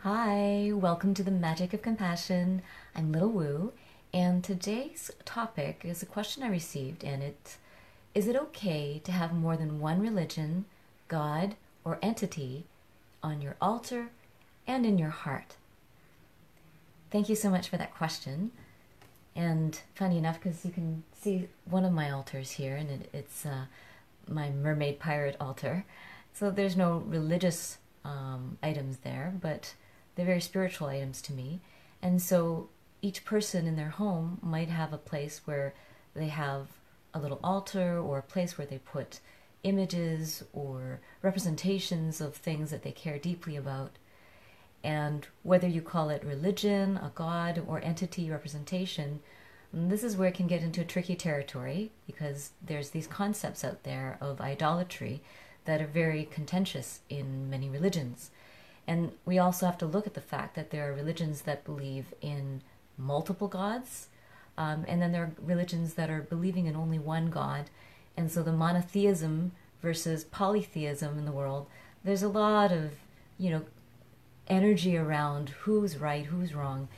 Hi, welcome to the Magic of Compassion. I'm Little Woo, and today's topic is a question I received, and it's Is it okay to have more than one religion, God, or entity on your altar and in your heart? Thank you so much for that question. And funny enough, because you can see one of my altars here, and it, it's uh, my mermaid pirate altar. So there's no religious um, items there, but they're very spiritual items to me. And so each person in their home might have a place where they have a little altar or a place where they put images or representations of things that they care deeply about. And whether you call it religion, a god, or entity representation, this is where it can get into a tricky territory because there's these concepts out there of idolatry that are very contentious in many religions. And we also have to look at the fact that there are religions that believe in multiple gods, um, and then there are religions that are believing in only one God. And so the monotheism versus polytheism in the world, there's a lot of, you know, energy around who's right, who's wrong.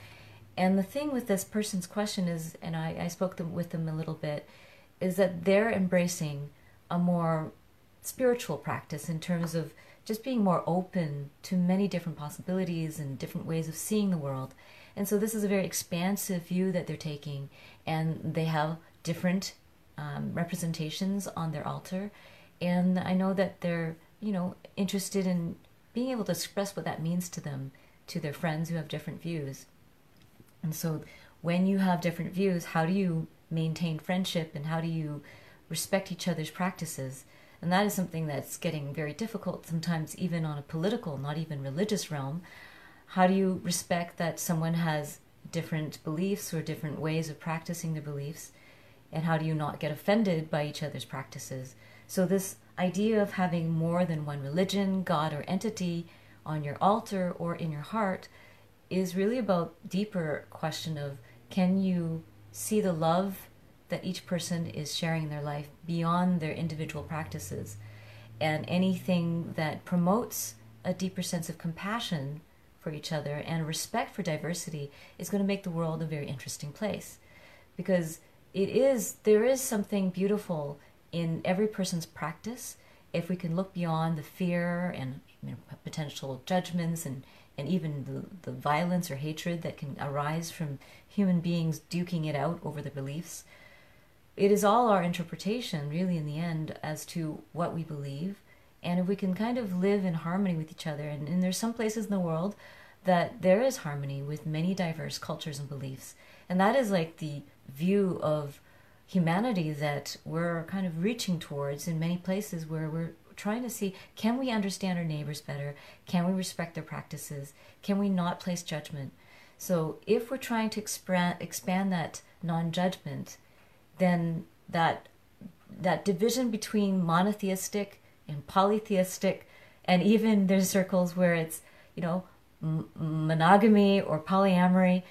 And the thing with this person's question is, and I, I spoke them, with them a little bit, is that they're embracing a more spiritual practice in terms of just being more open to many different possibilities and different ways of seeing the world. And so this is a very expansive view that they're taking, and they have different um, representations on their altar. And I know that they're, you know, interested in being able to express what that means to them, to their friends who have different views. And so when you have different views, how do you maintain friendship and how do you respect each other's practices? And that is something that's getting very difficult sometimes, even on a political, not even religious realm. How do you respect that someone has different beliefs or different ways of practicing their beliefs? And how do you not get offended by each other's practices? So, this idea of having more than one religion, God, or entity on your altar or in your heart is really about deeper question of can you see the love that each person is sharing their life beyond their individual practices. And anything that promotes a deeper sense of compassion for each other and respect for diversity is going to make the world a very interesting place. Because it is, there is something beautiful in every person's practice if we can look beyond the fear and you know, potential judgments and, and even the, the violence or hatred that can arise from human beings duking it out over their beliefs it is all our interpretation, really, in the end, as to what we believe. And if we can kind of live in harmony with each other, and, and there's some places in the world that there is harmony with many diverse cultures and beliefs. And that is like the view of humanity that we're kind of reaching towards in many places where we're trying to see can we understand our neighbors better? Can we respect their practices? Can we not place judgment? So if we're trying to expand, expand that non judgment, then that that division between monotheistic and polytheistic, and even there's circles where it's you know m- monogamy or polyamory,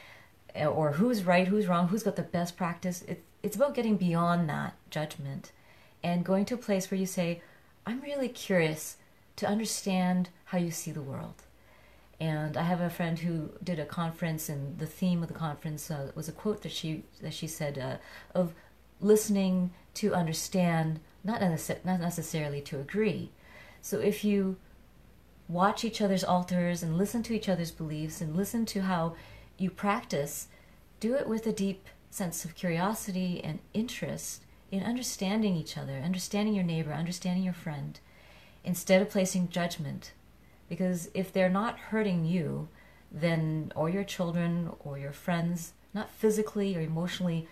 eh, or who's right, who's wrong, who's got the best practice. It, it's about getting beyond that judgment and going to a place where you say, I'm really curious to understand how you see the world. And I have a friend who did a conference, and the theme of the conference uh, was a quote that she that she said uh, of listening to understand, not, necess- not necessarily to agree. So if you watch each other's altars and listen to each other's beliefs and listen to how you practice, do it with a deep sense of curiosity and interest in understanding each other, understanding your neighbor, understanding your friend, instead of placing judgment. Because if they're not hurting you, then, or your children or your friends, not physically or emotionally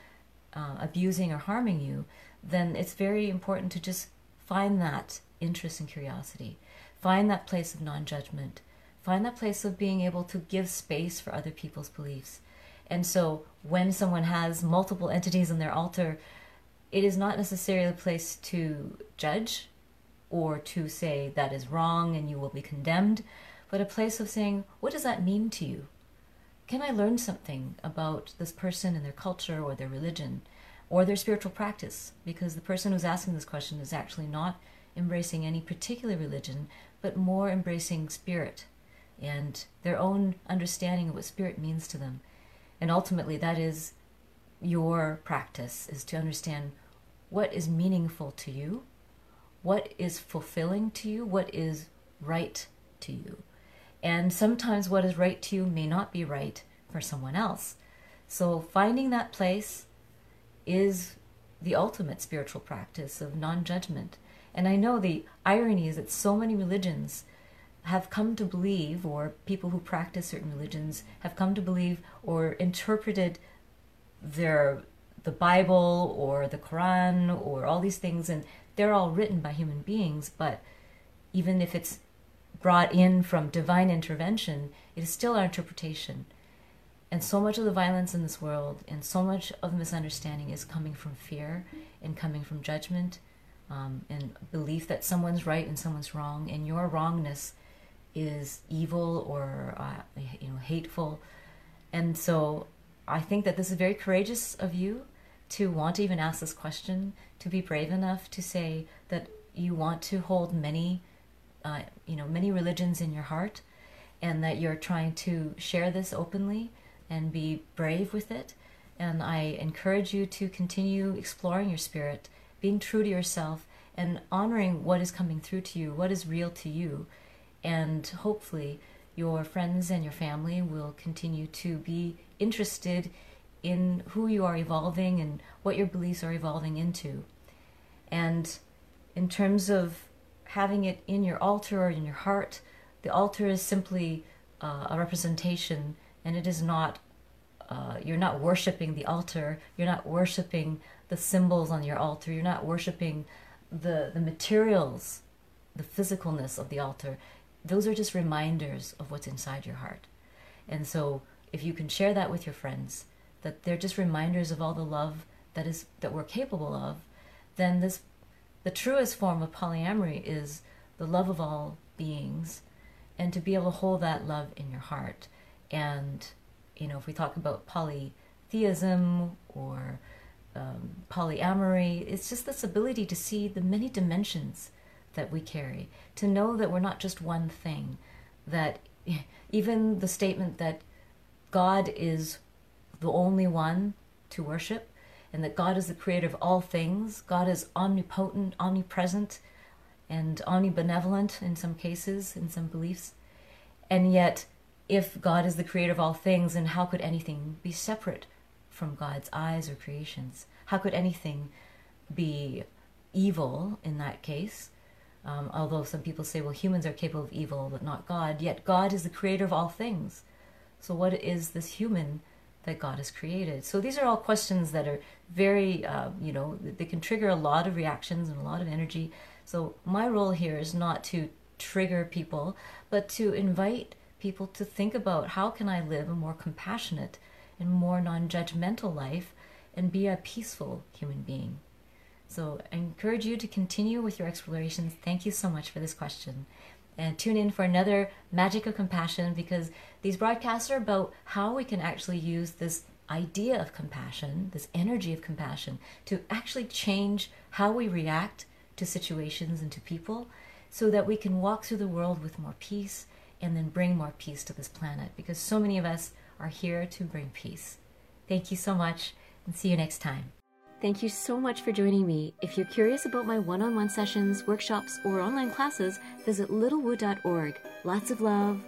uh, abusing or harming you, then it's very important to just find that interest and curiosity. Find that place of non judgment. Find that place of being able to give space for other people's beliefs. And so when someone has multiple entities on their altar, it is not necessarily a place to judge or to say that is wrong and you will be condemned, but a place of saying, what does that mean to you? Can I learn something about this person and their culture or their religion or their spiritual practice? Because the person who's asking this question is actually not embracing any particular religion, but more embracing spirit and their own understanding of what spirit means to them. And ultimately, that is your practice, is to understand what is meaningful to you, what is fulfilling to you, what is right to you. And sometimes what is right to you may not be right for someone else. So finding that place is the ultimate spiritual practice of non judgment. And I know the irony is that so many religions have come to believe, or people who practice certain religions have come to believe or interpreted their the Bible or the Quran or all these things, and they're all written by human beings, but even if it's brought in from divine intervention, it is still our interpretation. And so much of the violence in this world and so much of the misunderstanding is coming from fear and coming from judgment um, and belief that someone's right and someone's wrong, and your wrongness is evil or uh, you know hateful. And so I think that this is very courageous of you to want to even ask this question, to be brave enough to say that you want to hold many, uh, you know, many religions in your heart, and that you're trying to share this openly and be brave with it. And I encourage you to continue exploring your spirit, being true to yourself, and honoring what is coming through to you, what is real to you. And hopefully, your friends and your family will continue to be interested in who you are evolving and what your beliefs are evolving into. And in terms of having it in your altar or in your heart, the altar is simply uh, a representation and it is not, uh, you're not worshiping the altar, you're not worshiping the symbols on your altar, you're not worshiping the, the materials, the physicalness of the altar. Those are just reminders of what's inside your heart. And so if you can share that with your friends, that they're just reminders of all the love that is that we're capable of, then this the truest form of polyamory is the love of all beings and to be able to hold that love in your heart. And you know, if we talk about polytheism or um, polyamory, it's just this ability to see the many dimensions that we carry, to know that we're not just one thing, that even the statement that God is the only one to worship, and that God is the creator of all things. God is omnipotent, omnipresent, and omnibenevolent in some cases, in some beliefs. And yet, if God is the creator of all things, then how could anything be separate from God's eyes or creations? How could anything be evil in that case? Um, although some people say, well, humans are capable of evil, but not God. Yet God is the creator of all things. So, what is this human that God has created? So these are all questions that are very, uh, you know, they can trigger a lot of reactions and a lot of energy. So my role here is not to trigger people, but to invite people to think about how can I live a more compassionate and more non-judgmental life and be a peaceful human being. So I encourage you to continue with your explorations. Thank you so much for this question and tune in for another Magic of Compassion because these broadcasts are about how we can actually use this idea of compassion, this energy of compassion, to actually change how we react to situations and to people so that we can walk through the world with more peace and then bring more peace to this planet because so many of us are here to bring peace. Thank you so much and see you next time. Thank you so much for joining me. If you're curious about my one on one sessions, workshops, or online classes, visit littlewoo.org. Lots of love,